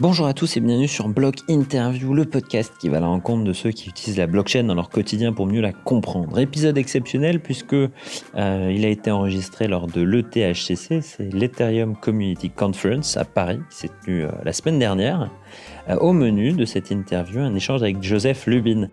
Bonjour à tous et bienvenue sur Block Interview, le podcast qui va à la rencontre de ceux qui utilisent la blockchain dans leur quotidien pour mieux la comprendre. Épisode exceptionnel puisque euh, il a été enregistré lors de l'ETHCC, c'est l'Ethereum Community Conference à Paris, qui s'est tenu euh, la semaine dernière. Euh, au menu de cette interview, un échange avec Joseph Lubin,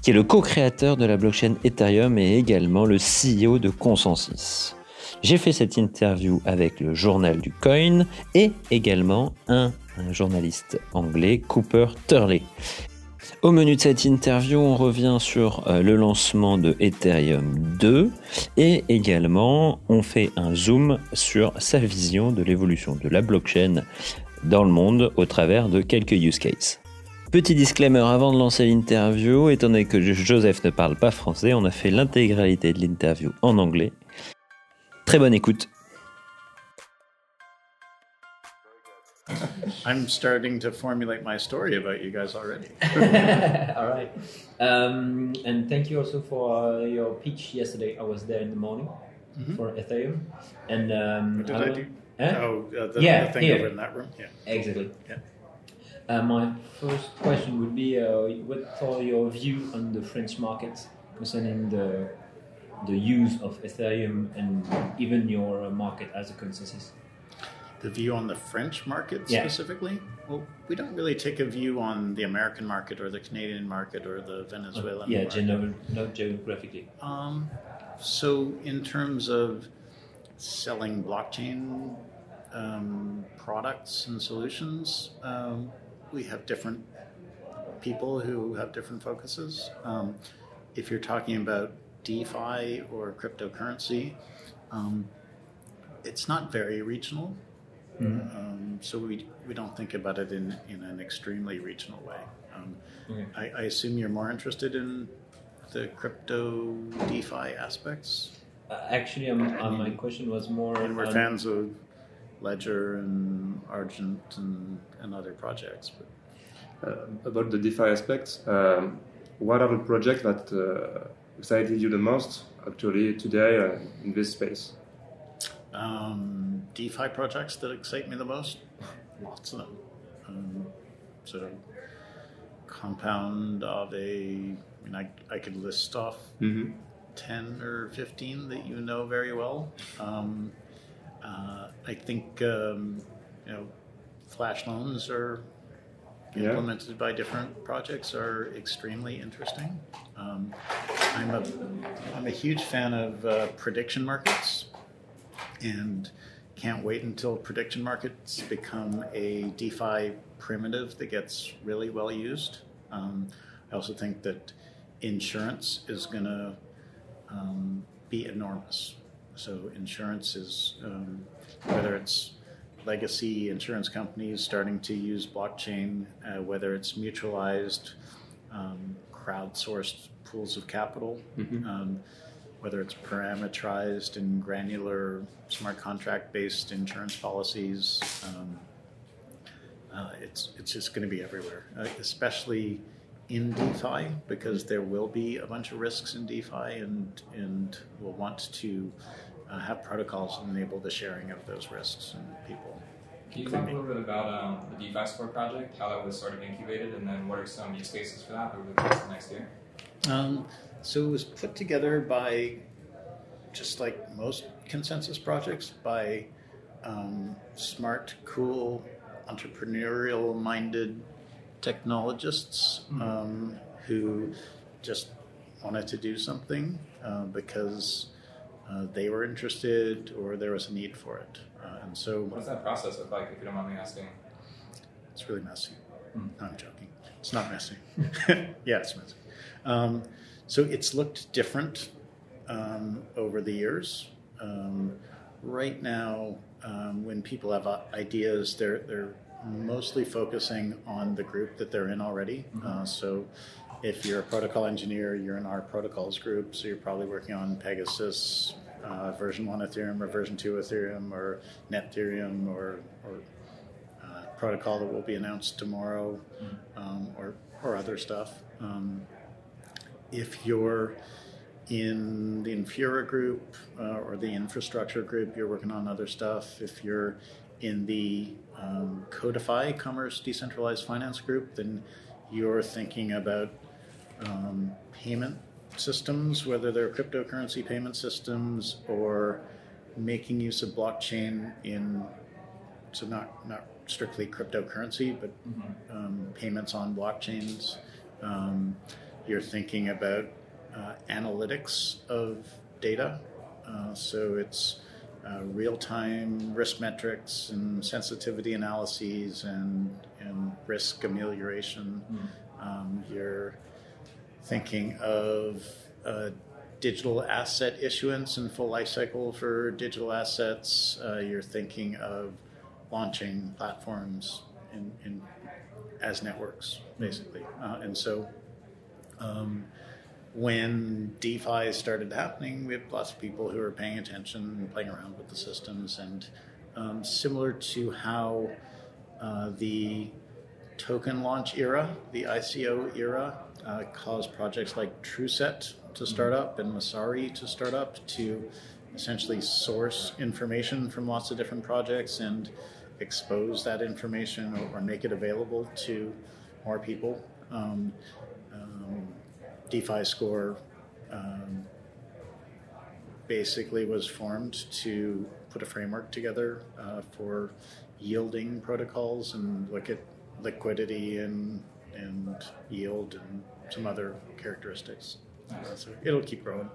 qui est le co-créateur de la blockchain Ethereum et également le CEO de Consensus. J'ai fait cette interview avec le journal du coin et également un, journaliste anglais, Cooper Turley. Au menu de cette interview, on revient sur euh, le lancement de Ethereum 2 et également on fait un zoom sur sa vision de l'évolution de la blockchain dans le monde au travers de quelques use cases. Petit disclaimer avant de lancer l'interview, étant donné que Joseph ne parle pas français, on a fait l'intégralité de l'interview en anglais. Très bonne écoute. I'm starting to formulate my story about you guys already. All right. Um, and thank you also for uh, your pitch yesterday. I was there in the morning mm-hmm. for Ethereum. And um, what did I, I do? Huh? Oh, uh, the, yeah, the thing here. over in that room. Yeah. Exactly. Yeah. Uh, my first question would be, uh, what are your view on the French market concerning the the use of Ethereum and even your market as a ConsenSys? The view on the French market Yeah. specifically? Well, we don't really take a view on the American market or the Canadian market or the Venezuelan market. yeah, market. general, not geographically. Um, so, in terms of selling blockchain um, products and solutions, um, we have different people who have different focuses. Um, if you're talking about DeFi or cryptocurrency, um, it's not very regional. Um, so we, we don't think about it in, in an extremely regional way. Um, Okay. I, I assume you're more interested in the crypto DeFi aspects. Uh, actually, um, uh, my question was more. And we're on- fans of Ledger and Argent and, and other projects. But Uh, about the DeFi aspects, um, what are the projects that uh, excited you the most actually today uh, in this space? Um, DeFi projects that excite me the most, lots of them. Um, so compound Aave, I mean, I, I could list off Mm-hmm. 10 or 15 that you know very well. Um, uh, I think, um, you know, flash loans are Yeah. implemented by different projects are extremely interesting. Um, I'm, a, I'm a huge fan of uh, prediction markets and can't wait until prediction markets become a DeFi primitive that gets really well used. Um, I also think that insurance is going to um, be enormous. So insurance is um, whether it's legacy insurance companies starting to use blockchain, uh, whether it's mutualized, um, crowdsourced pools of capital, um, whether it's parameterized and granular smart contract based insurance policies. Um, uh, it's it's just going to be everywhere, uh, especially in DeFi because there will be a bunch of risks in DeFi, and and we'll want to uh, have protocols that enable the sharing of those risks and people. Can you talk a little bit about um, the DeFi Score project, how that was sort of incubated, and then what are some use cases for that over the course of next year? Um, so it was put together by, just like most ConsenSys projects, by um, smart, cool, entrepreneurial minded technologists um, who just wanted to do something uh, because uh, they were interested or there was a need for it. Uh, and so What does that process look like, if you don't mind me asking? it's really messy. No, I'm joking. It's not messy. yeah, it's messy. Um, so it's looked different um, over the years. Um, right now, um, when people have uh, ideas, they're they're mostly focusing on the group that they're in already. Uh, so if you're a protocol engineer, you're in our protocols group, so you're probably working on PegaSys, uh, version one Ethereum, or version two Ethereum, or Nethereum, or or uh, protocol that will be announced tomorrow, um, or or other stuff. Um, if you're in the Infura group uh, or the infrastructure group, you're working on other stuff. If you're in the um, Codefi Commerce Decentralized Finance Group, then you're thinking about um, payment systems, whether they're cryptocurrency payment systems or making use of blockchain in so not not strictly cryptocurrency, but um, payments on blockchains. You're thinking about uh, analytics of data, uh, so it's uh, real-time risk metrics and sensitivity analyses and and risk amelioration. Um, you're thinking of uh, digital asset issuance and full life cycle for digital assets. Uh, you're thinking of launching platforms in, in as networks, basically. Uh, and so um, when DeFi started happening, we had lots of people who were paying attention and playing around with the systems. And um, similar to how uh, the token launch era, the ICO era, uh, caused projects like TruSet to start up and Messari to start up to essentially source information from lots of different projects and expose that information or, or make it available to more people. Um, um, DeFi Score um, basically was formed to put a framework together uh, for yielding protocols and look at liquidity and and yield and some other characteristics. Uh, so it'll keep growing.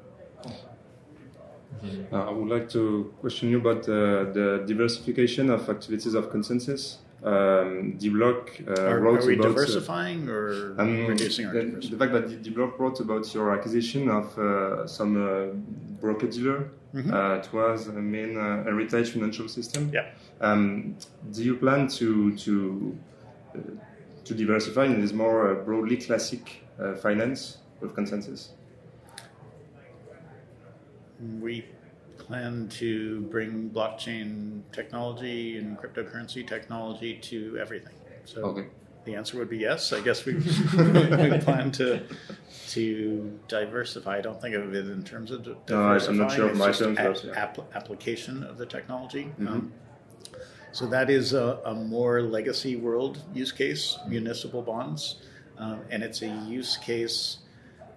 Uh, I would like to question you about uh, the diversification of activities of ConsenSys. Um, The Block uh, Are, wrote are we about uh, diversifying or um, reducing our the, the fact that The Block wrote about your acquisition of uh, some uh, broker dealer. Mhm. Uh, it was a main uh, heritage financial system. Yeah. Um, do you plan to to uh, to diversify in this more uh, broadly classic uh, finance with ConsenSys? We plan to bring blockchain technology and cryptocurrency technology to everything. So Okay. the answer would be yes. I guess we, we plan to to diversify. I don't think of it in terms of No, diversifying. I'm not sure It's my just terms, a- app- application of the technology. Mhm. Um, so that is a, a more legacy world use case, Mm-hmm. municipal bonds, um, and it's a use case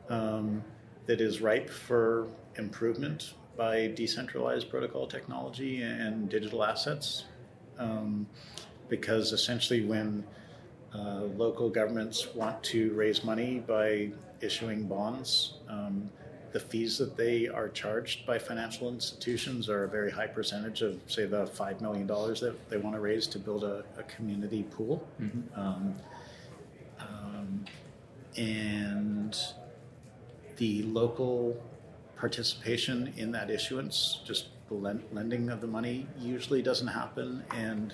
um, that is ripe for improvement by decentralized protocol technology and digital assets. Um, because essentially, when uh, local governments want to raise money by issuing bonds, um, the fees that they are charged by financial institutions are a very high percentage of, say, the $5 million that they want to raise to build a, a community pool. Um, um, and the local participation in that issuance, just the len- lending of the money, usually doesn't happen, and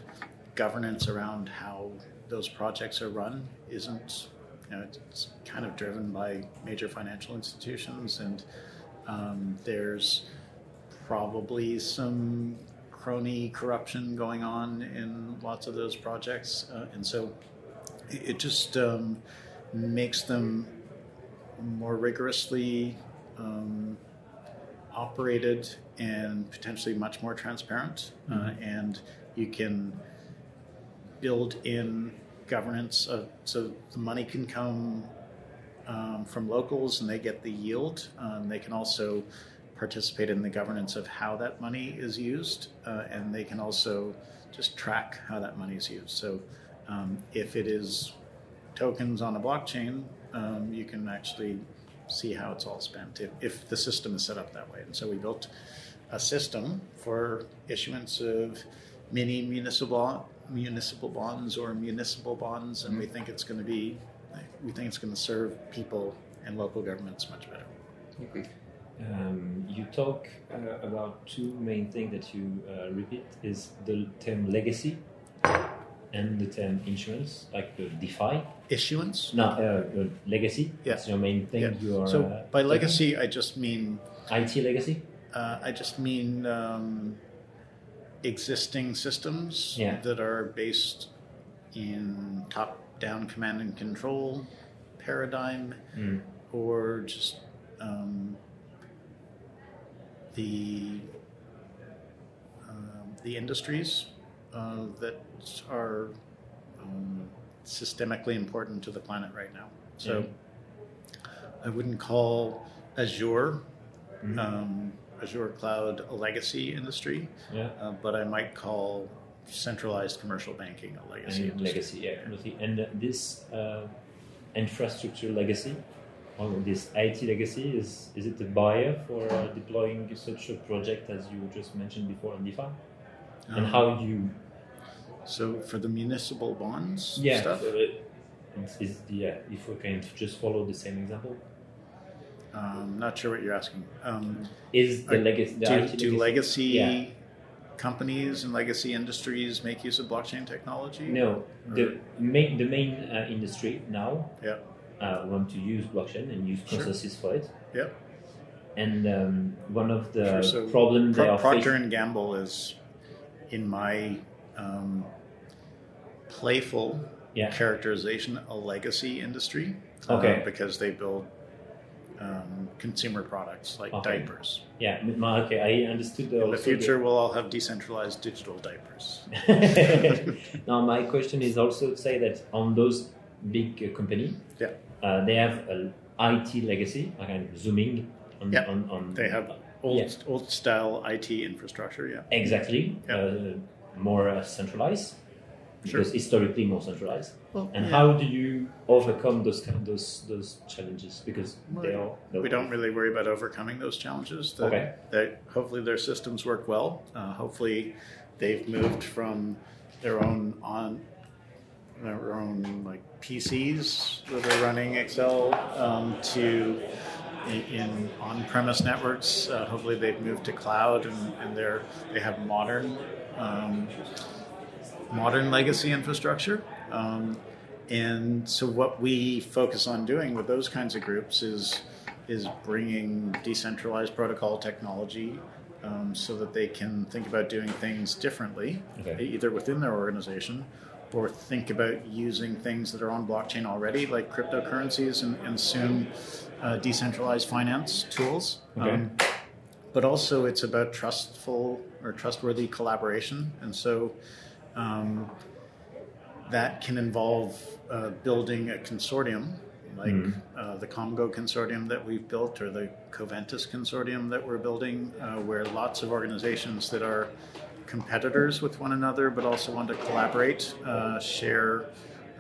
governance around how those projects are run isn't. You know, it's kind of driven by major financial institutions, and um, there's probably some crony corruption going on in lots of those projects, uh, and so it just um, makes them more rigorously um, operated and potentially much more transparent. Uh, and you can build in governance of, so the money can come um, from locals and they get the yield. Um, they can also participate in the governance of how that money is used, uh, and they can also just track how that money is used. So um, if it is tokens on a blockchain, um, you can actually see how it's all spent if, if the system is set up that way. And so we built a system for issuance of mini municipal municipal bonds or municipal bonds, and we think it's going to be we think it's going to serve people and local governments much better. Okay. Um, you talk uh, about two main things that you uh, repeat is the term legacy and the term insurance, like the DeFi. Issuance. No, uh, uh, legacy. Yeah. That's your main thing. Yeah. You are So uh, by legacy, I just mean IT legacy. Uh, I just mean um, existing systems Yeah. that are based in top-down command and control paradigm, Mm. or just um, the um, the industries uh, that are um, systemically important to the planet right now. So I wouldn't call Azure, Mhm. um, Azure Cloud, a legacy industry, Yeah. uh, but I might call centralized commercial banking a legacy and industry. legacy, yeah, absolutely. And uh, this uh, infrastructure legacy, or this IT legacy, is is it a buyer for uh, deploying such a project as you just mentioned before on DeFi? and Um, how you So for the municipal bonds yeah stuff, so it's, it's yeah if we can just follow the same example um, not sure what you're asking. Um, is the Uh, legacy the do, IT do legacy Yeah. companies and legacy industries make use of blockchain technology? no the main the main uh, industry now Yeah. uh, want to use blockchain and use Sure. ConsenSys for it Yeah. and um, one of the Sure, so problems they Pro- are Procter facing and Gamble is, in my um, playful Yeah. characterization, a legacy industry. uh, Okay. because they build um, consumer products like Okay. diapers. yeah okay I understood In the future, we'll all have decentralized digital diapers. now, my question is also to say that on those big uh, company, Yeah. uh, they have an IT legacy, again, zooming on, Yeah. on, on They have old Yeah. old style IT infrastructure. Yeah. exactly Yeah. uh, more uh, centralized Sure. because historically more centralized. Well, And yeah. how do you overcome those kind those those challenges? Because they are We don't really worry about overcoming those challenges. The- Okay. that hopefully their systems work well. Uh, hopefully they've moved from their own on their own like PCs that are running Excel um, to in, in on-premise networks. Uh, hopefully they've moved to cloud and, and they're they have modern um, modern legacy infrastructure. Um, and so what we focus on doing with those kinds of groups is is bringing decentralized protocol technology um, so that they can think about doing things differently, Okay. either within their organization or think about using things that are on blockchain already, like cryptocurrencies and, and soon uh, decentralized finance tools. Okay. but also, it's about trustful or trustworthy collaboration. And so um, that can involve uh, building a consortium like uh, the Komgo consortium that we've built or the Covantis consortium that we're building, uh, where lots of organizations that are competitors with one another but also want to collaborate, uh, share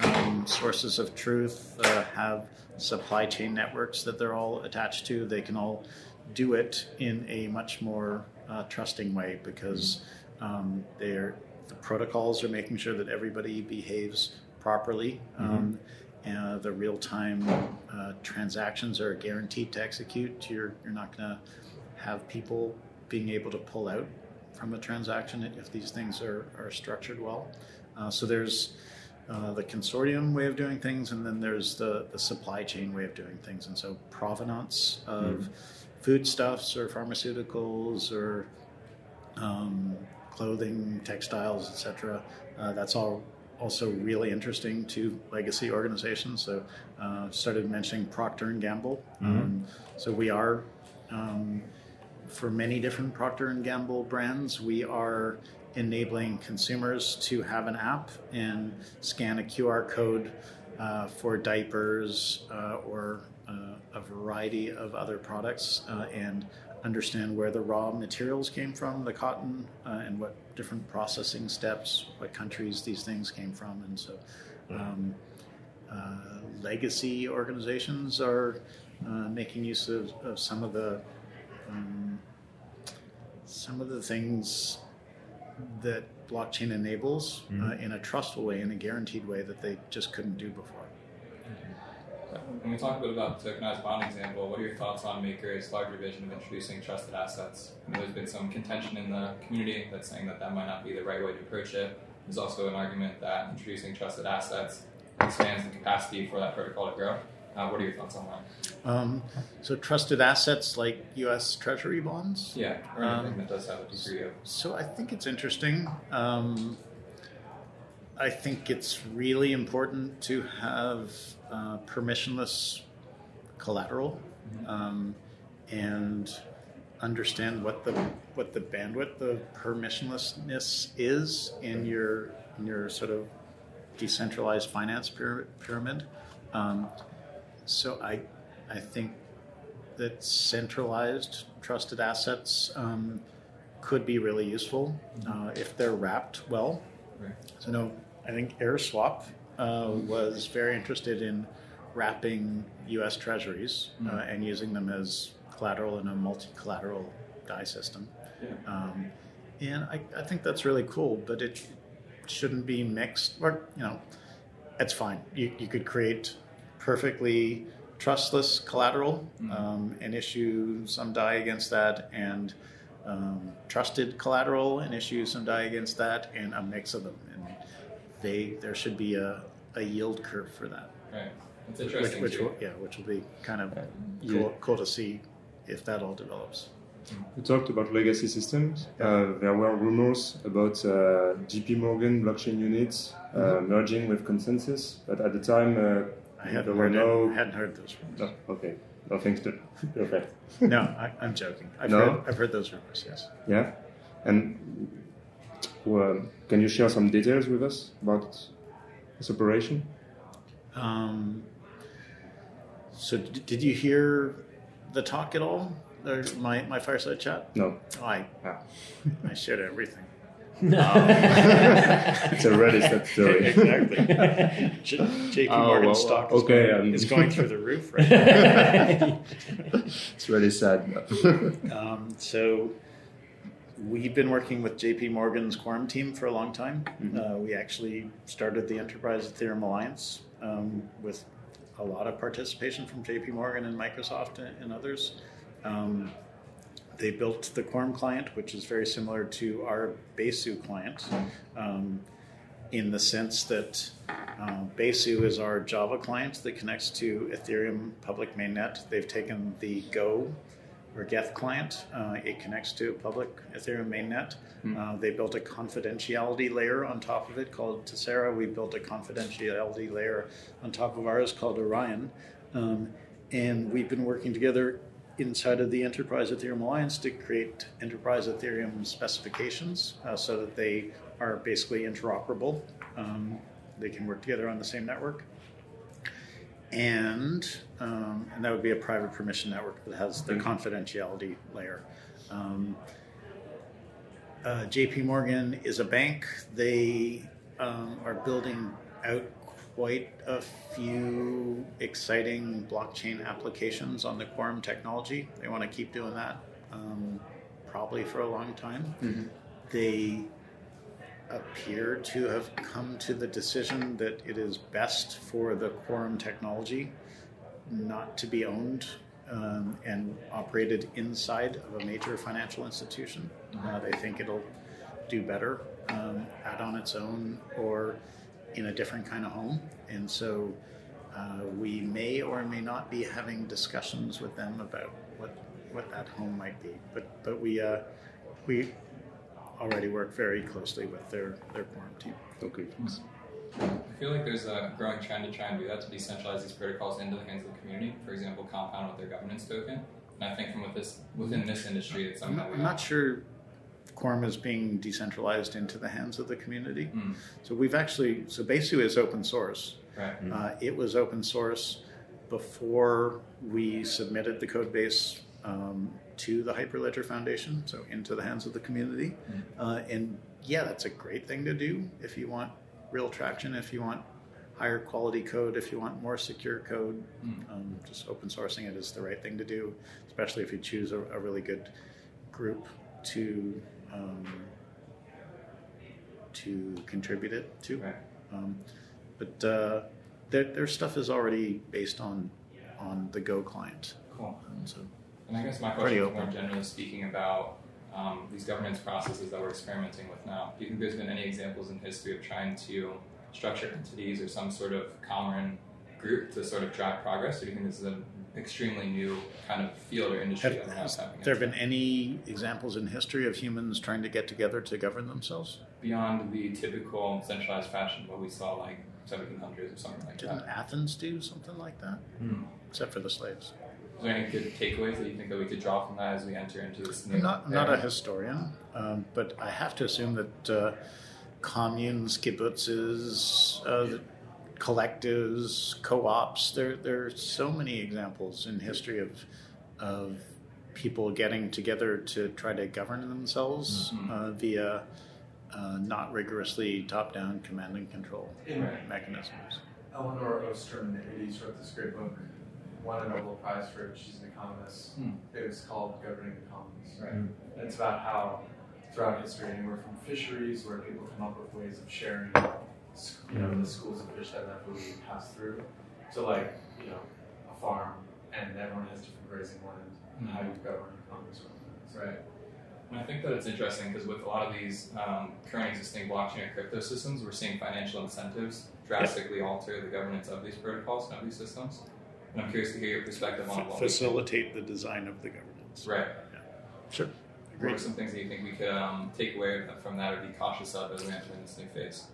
um, sources of truth, uh, have supply chain networks that they're all attached to. They can all do it in a much more uh, trusting way because um, they're the protocols are making sure that everybody behaves properly. Um, and the real-time uh, transactions are guaranteed to execute. You're you're not going to have people being able to pull out from a transaction if these things are, are structured well. Uh, so there's uh, the consortium way of doing things, and then there's the, the supply chain way of doing things. And so provenance of foodstuffs or pharmaceuticals or um, clothing, textiles, etc. Uh, that's all also really interesting to legacy organizations. So, uh, started mentioning Procter and Gamble. Um, so we are, um, for many different Procter and Gamble brands, we are enabling consumers to have an app and scan a QR code uh, for diapers uh, or uh, a variety of other products uh, and understand where the raw materials came from, the cotton, uh, and what different processing steps, what countries these things came from. And so um, uh, legacy organizations are uh, making use of, of some of the um, some of the things that blockchain enables uh, in a trustful way, in a guaranteed way that they just couldn't do before. When we talk a bit about the tokenized bond example, what are your thoughts on Maker's larger vision of introducing trusted assets? I know there's been some contention in the community that's saying that that might not be the right way to approach it. There's also an argument that introducing trusted assets expands the capacity for that protocol to grow. Uh, what are your thoughts on that? Um, so, trusted assets like U.S. Treasury bonds. Yeah, or Um, that does have a degree of So I think it's interesting. Um, I think it's really important to have uh, permissionless collateral, um, and understand what the what the bandwidth, the permissionlessness is in your in your sort of decentralized finance pyramid. Um, so I I think that centralized trusted assets um, could be really useful uh, if they're wrapped well. Right. So no, I think AirSwap uh, was very interested in wrapping U.S. Treasuries uh, and using them as collateral in a multi-collateral DAI system. Yeah. Um, and I, I think that's really cool, but it shouldn't be mixed. Or you know, it's fine. You, you could create perfectly trustless collateral um, and issue some DAI against that, and um, trusted collateral and issue some DAI against that, and a mix of them. And they there should be a, a yield curve for that, Right. It's which, interesting which too. will, yeah, which will be kind of you- cool, cool to see if that all develops. You talked about legacy systems. Uh, there were rumors about uh, JP Morgan blockchain units uh, merging with ConsenSys, but at the time uh, I hadn't heard, no. it, hadn't heard those. no okay, nothing to perfect. no, I, I'm joking. I've, No? heard, I've heard those rumors. Yes. Yeah, and well, can you share some details with us about this operation? Um, so, d- did you hear the talk at all? Or my, my fireside chat? No, Oh, I, Ah. I shared everything. it's a Reddit that story. exactly. J- JP Oh, Morgan well, stock okay, is, going, um, is going through the roof right now. it's really sad. Um, so we've been working with JP Morgan's Quorum team for a long time. Uh, we actually started the Enterprise Ethereum Alliance um, with a lot of participation from JP Morgan and Microsoft and, and others. Um, they built the Quorum client, which is very similar to our Besu client. Um, in the sense that uh, Besu is our Java client that connects to Ethereum public mainnet. They've taken the Go or Geth client. Uh, it connects to public Ethereum mainnet. Uh, they built a confidentiality layer on top of it called Tessera. We built a confidentiality layer on top of ours called Orion. Um, and we've been working together inside of the Enterprise Ethereum Alliance to create Enterprise Ethereum specifications uh, so that they are basically interoperable. Um, they can work together on the same network. And, um, and that would be a private permission network that has the confidentiality layer. Um, uh, JP Morgan is a bank. They um, are building out quite a few exciting blockchain applications on the Quorum technology. They want to keep doing that um, probably for a long time. They appear to have come to the decision that it is best for the Quorum technology not to be owned um, and operated inside of a major financial institution. Uh, they think it'll do better um, out on its own or in a different kind of home. And so uh, we may or may not be having discussions with them about what what that home might be. But but we uh, we already work very closely with their their quorum team. okay. I feel like there's a growing trend to try and do that to decentralize these protocols into the hands of the community. For example, Compound with their governance token. And I think from with this within this industry, it's I'm not, that we I'm not sure Quorum is being decentralized into the hands of the community. Mm. So we've actually so Besu is open source. Right. Uh, it was open source before we submitted the code base um, to the Hyperledger Foundation, so into the hands of the community. Uh, and yeah, that's a great thing to do if you want real traction, if you want higher quality code, if you want more secure code. Um, just open sourcing it is the right thing to do, especially if you choose a, a really good group to um, to contribute it to. Right. Um, but uh, their, their stuff is already based on on the Go client. Cool. So And I guess my question is more generally speaking about um, these governance processes that we're experimenting with now. Do you think there's been any examples in history of trying to structure entities or some sort of common group to sort of drive progress? Or do you think this is an extremely new kind of field or industry have, that we're now has there been any examples in history of humans trying to get together to govern themselves? Beyond the typical centralized fashion, what we saw like 1700s or something like that. Didn't. Athens do something like that? Hmm. Except for the slaves. Is there any good takeaways that you think that we could draw from that as we enter into this new? I'm not, I'm not a historian, um, but I have to assume that uh, communes, kibbutzes, uh, collectives, co-ops. There, there are so many examples in history of of people getting together to try to govern themselves Mhm. uh, via uh, not rigorously top-down command and control Right. mechanisms. Elinor Ostrom in the 80s wrote this great book, won a Nobel Prize for it. She's an economist. Hmm. It was called Governing the Commons. Right. And it's about how throughout history, anywhere from fisheries, where people come up with ways of sharing, you know, the schools of fish that inevitably pass through, to like, you know, a farm, and everyone has different grazing land, and how you govern economies around that. Right. And I think that it's interesting because with a lot of these um, current existing blockchain and crypto systems, we're seeing financial incentives drastically alter the governance of these protocols and of these systems. And I'm curious to hear your perspective on we Facilitate the design of the governance. Right. Sure. What are some things that you think we could um, take away from that or be cautious of as we enter in this new phase?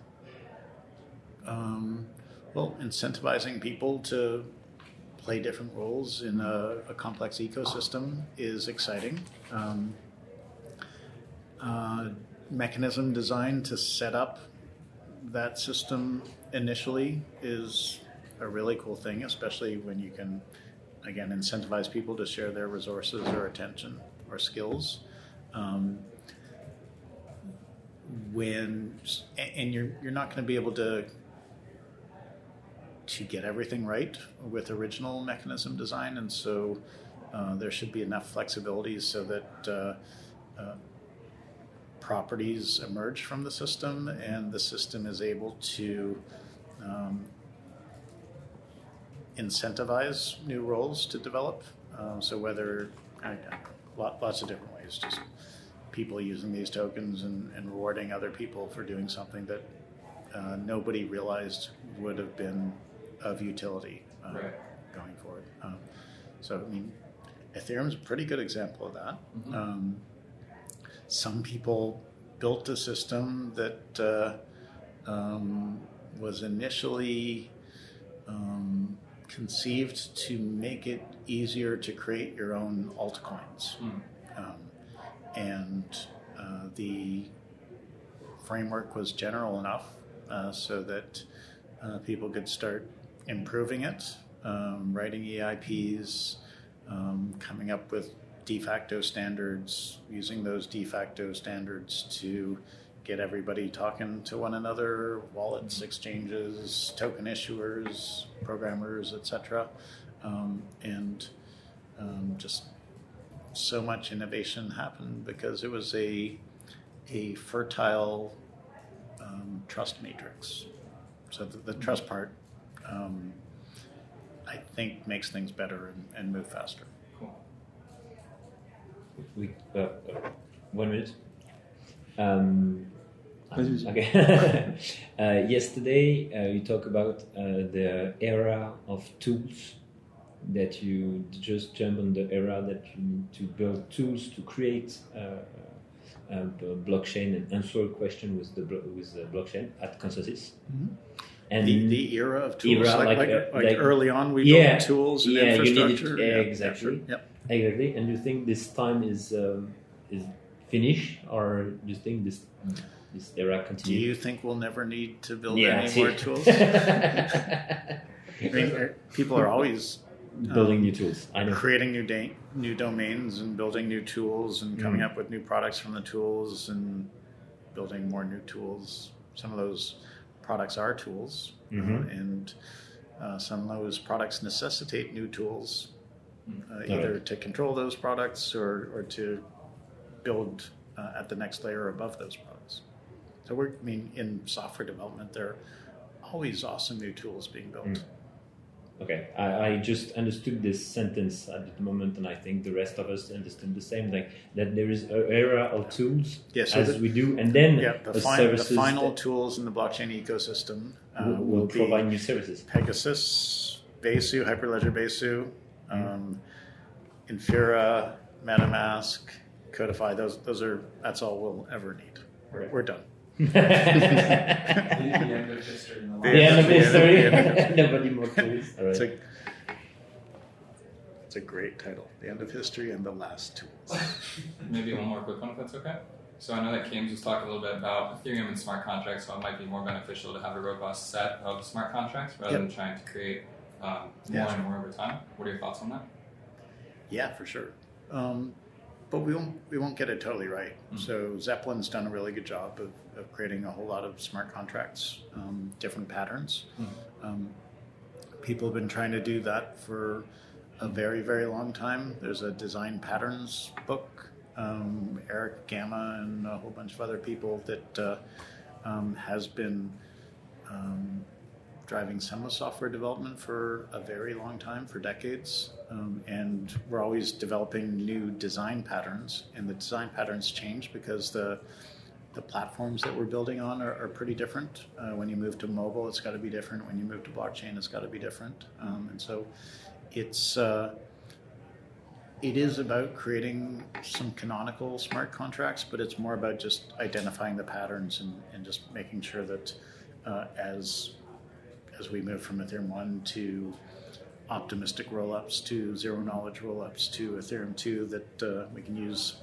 um, well, incentivizing people to play different roles in a, a complex ecosystem is exciting. Um, uh, mechanism design to set up that system initially is a really cool thing, especially when you can, again, incentivize people to share their resources or attention or skills. Um, when and you're you're not going to be able to to get everything right with original mechanism design, and so uh, there should be enough flexibility so that uh, uh, properties emerge from the system, and the system is able to um, incentivize new roles to develop. Um, so whether I, lot, lots of different ways, just people using these tokens and, and rewarding other people for doing something that uh, nobody realized would have been of utility uh, Right. going forward. Um, so, I mean, Ethereum's a pretty good example of that. Mhm. Um, some people built a system that uh, um, was initially um, conceived to make it easier to create your own altcoins. Mm. Um, and uh, the framework was general enough uh, so that uh, people could start improving it, um, writing EIPs, um, coming up with de facto standards, using those de facto standards to get everybody talking to one another, wallets, exchanges, token issuers, programmers, etc. Um, and um, just so much innovation happened because it was a a fertile um, trust matrix. So the, the trust part, um, I think, makes things better and, and move faster. Cool. We, uh, uh, one minute. Um, Vas-y, vas-y. Okay. uh, yesterday, uh, you talk about uh, the era of tools that you just jump on the era that you need to build tools to create uh, a blockchain and answer a question with the blo- with the blockchain at ConsenSys. And the, the era of tools, Era, like, like, like, uh, like, like- early on, we Yeah. built tools and Yeah, you needed- infrastructure. yeah, Yeah, exactly. sure. Yep. Exactly. And you think this time is um, is finished, or do you think this Do you think we'll never need to build yeah, any more tools? I mean, er, people are always building new tools. I know. creating new da- new domains and building new tools and coming Mm. up with new products from the tools and building more new tools. Some of those products are tools, uh, Mhm. and uh, some of those products necessitate new tools, uh, Okay. either to control those products or, or to build uh, at the next layer above those products. So we're, I mean, in software development, there are always awesome new tools being built. Mm. Okay, I, I just understood this sentence at the moment, and I think the rest of us understood the same. thing that, there is an era of tools Yeah, so as the- we do, and then Yeah, the, the fin- the final tools in the blockchain ecosystem uh, will, will, will provide new services. PegaSys, Besu, Hyperledger Besu, um, Infura, MetaMask, Codefi. Those those are that's all we'll ever need. We're, we're done. The, the end of history the the end of The history. the end of Nobody more tools. All right. It's a, it's a great title. The End of History and the Last Tools. Maybe one more quick one if that's okay. So I know that James was talking a little bit about Ethereum and smart contracts, so it might be more beneficial to have a robust set of smart contracts rather Yep. than trying to create um, Yeah. more and more over time. What are your thoughts on that? Yeah, for sure. Um, but we won't we won't get it totally right. Mhm. So Zeppelin's done a really good job of, of creating a whole lot of smart contracts, um, different patterns. Um, people have been trying to do that for a very very long time. There's a design patterns book. Um, Erich Gamma and a whole bunch of other people that uh, um, has been um, driving some of software development for a very long time, for decades. Um, and we're always developing new design patterns, and the design patterns change because the the platforms that we're building on are, are pretty different. Uh, when you move to mobile, it's got to be different. When you move to blockchain, it's got to be different. Um, and so, it's uh, it is about creating some canonical smart contracts, but it's more about just identifying the patterns and, and just making sure that uh, as as we move from Ethereum 1 to optimistic rollups to zero knowledge rollups to Ethereum 2 that uh, we can use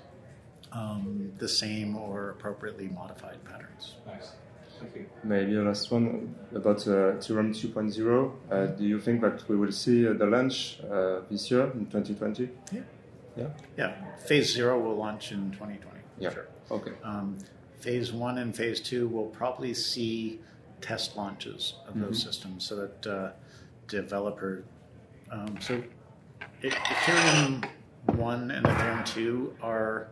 um, the same or appropriately modified patterns. Nice. Thank you. Maybe a last one about uh, Ethereum 2.0. Uh, do you think that we will see uh, the launch uh, this year in 2020? Yeah, Yeah. Yeah. phase zero will launch in 2020. Yeah. Sure. Okay. Um, phase one and phase two will probably see test launches of those systems so that uh, developer. Um, so Ethereum one and Ethereum two are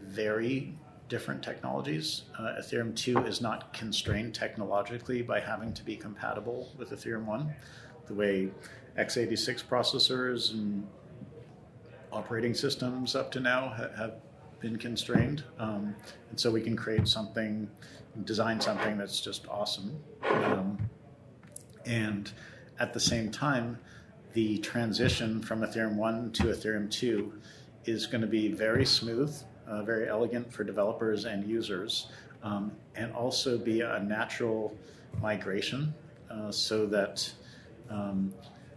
very different technologies. Uh, Ethereum two is not constrained technologically by having to be compatible with Ethereum one, the way x86 processors and operating systems up to now ha- have been constrained. Um, and so we can create something, design something that's just awesome. Um, and at the same time, the transition from Ethereum 1 to Ethereum 2 is going to be very smooth, uh, very elegant for developers and users, um, and also be a natural migration uh, so that um,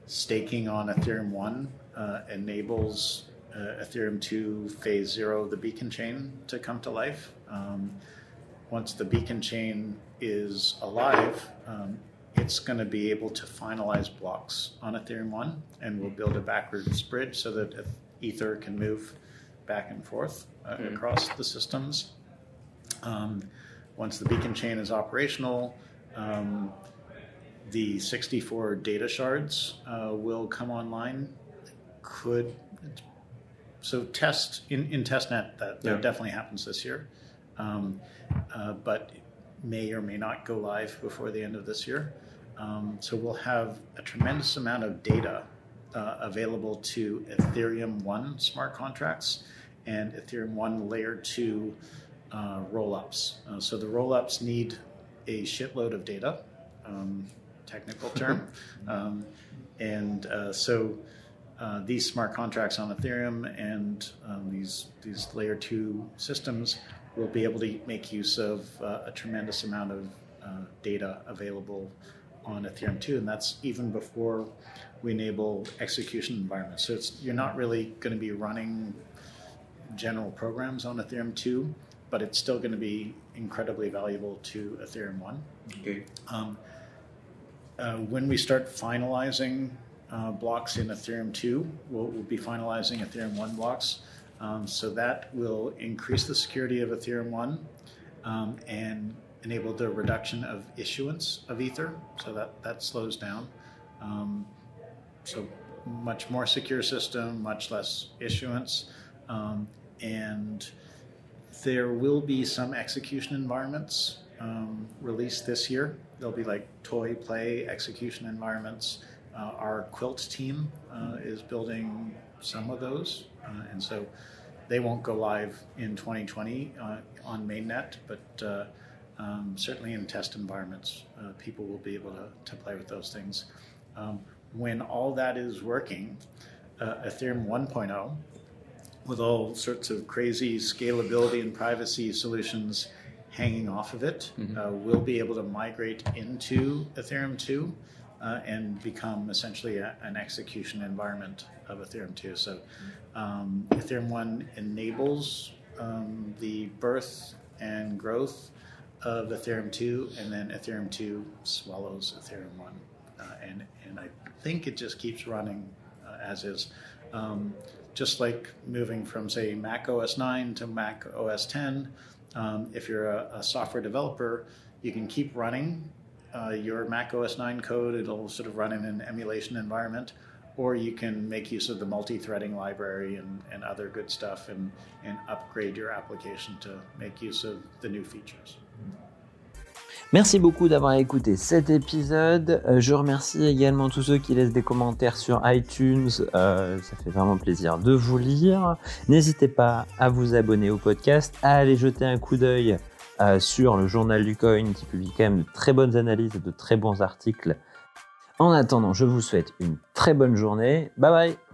staking on Ethereum 1 uh, enables uh, Ethereum 2 phase 0, the beacon chain, to come to life. Um, once the beacon chain is alive, um, it's going to be able to finalize blocks on Ethereum 1, and we'll build a backwards bridge so that Ether can move back and forth uh, across the systems. Um, once the beacon chain is operational, um, the 64 data shards uh, will come online. Could so test in, in testnet that, that Yeah. definitely happens this year, um, uh, but may or may not go live before the end of this year. Um, so we'll have a tremendous amount of data uh, available to Ethereum one smart contracts and Ethereum one layer two uh, rollups. Uh, so the rollups need a shitload of data, um, technical term, um, and uh, so uh, these smart contracts on Ethereum and um, these these layer two systems will be able to make use of uh, a tremendous amount of uh, data available on Ethereum 2, and that's even before we enable execution environments. So it's, you're not really going to be running general programs on Ethereum 2, but it's still going to be incredibly valuable to Ethereum 1. Okay. Um, uh, when we start finalizing uh, blocks in Ethereum 2, we'll, we'll be finalizing Ethereum 1 blocks. Um, so that will increase the security of Ethereum 1 um, and enable the reduction of issuance of Ether. So that, that slows down. Um, so much more secure system, much less issuance. Um, and there will be some execution environments um, released this year. There'll be like toy play execution environments. Uh, our Quilt team uh, is building some of those, uh, and so they won't go live in 2020 uh, on mainnet, but uh, um, certainly in test environments, uh, people will be able to, to play with those things. Um, when all that is working, uh, Ethereum 1.0 with all sorts of crazy scalability and privacy solutions hanging off of it. Uh, we'll be able to migrate into Ethereum 2 uh, and become essentially a, an execution environment of Ethereum 2. So um, Ethereum 1 enables um, the birth and growth of Ethereum 2, and then Ethereum 2 swallows Ethereum 1. Uh, and, and I think it just keeps running uh, as is. Um, just like moving from, say, Mac OS 9 to Mac OS 10, um, if you're a, a, software developer, you can keep running uh, your Mac OS 9 code. It'll sort of run in an emulation environment. Or you can make use of the multi threading library and, and other good stuff and, and upgrade your application to make use of the new features. Merci beaucoup d'avoir écouté cet épisode. Euh, je remercie également tous ceux qui laissent des commentaires sur iTunes. Euh, ça fait vraiment plaisir de vous lire. N'hésitez pas à vous abonner au podcast, à aller jeter un coup d'œil euh, sur le journal du coin qui publie quand même de très bonnes analyses et de très bons articles. En attendant, je vous souhaite une très bonne journée. Bye bye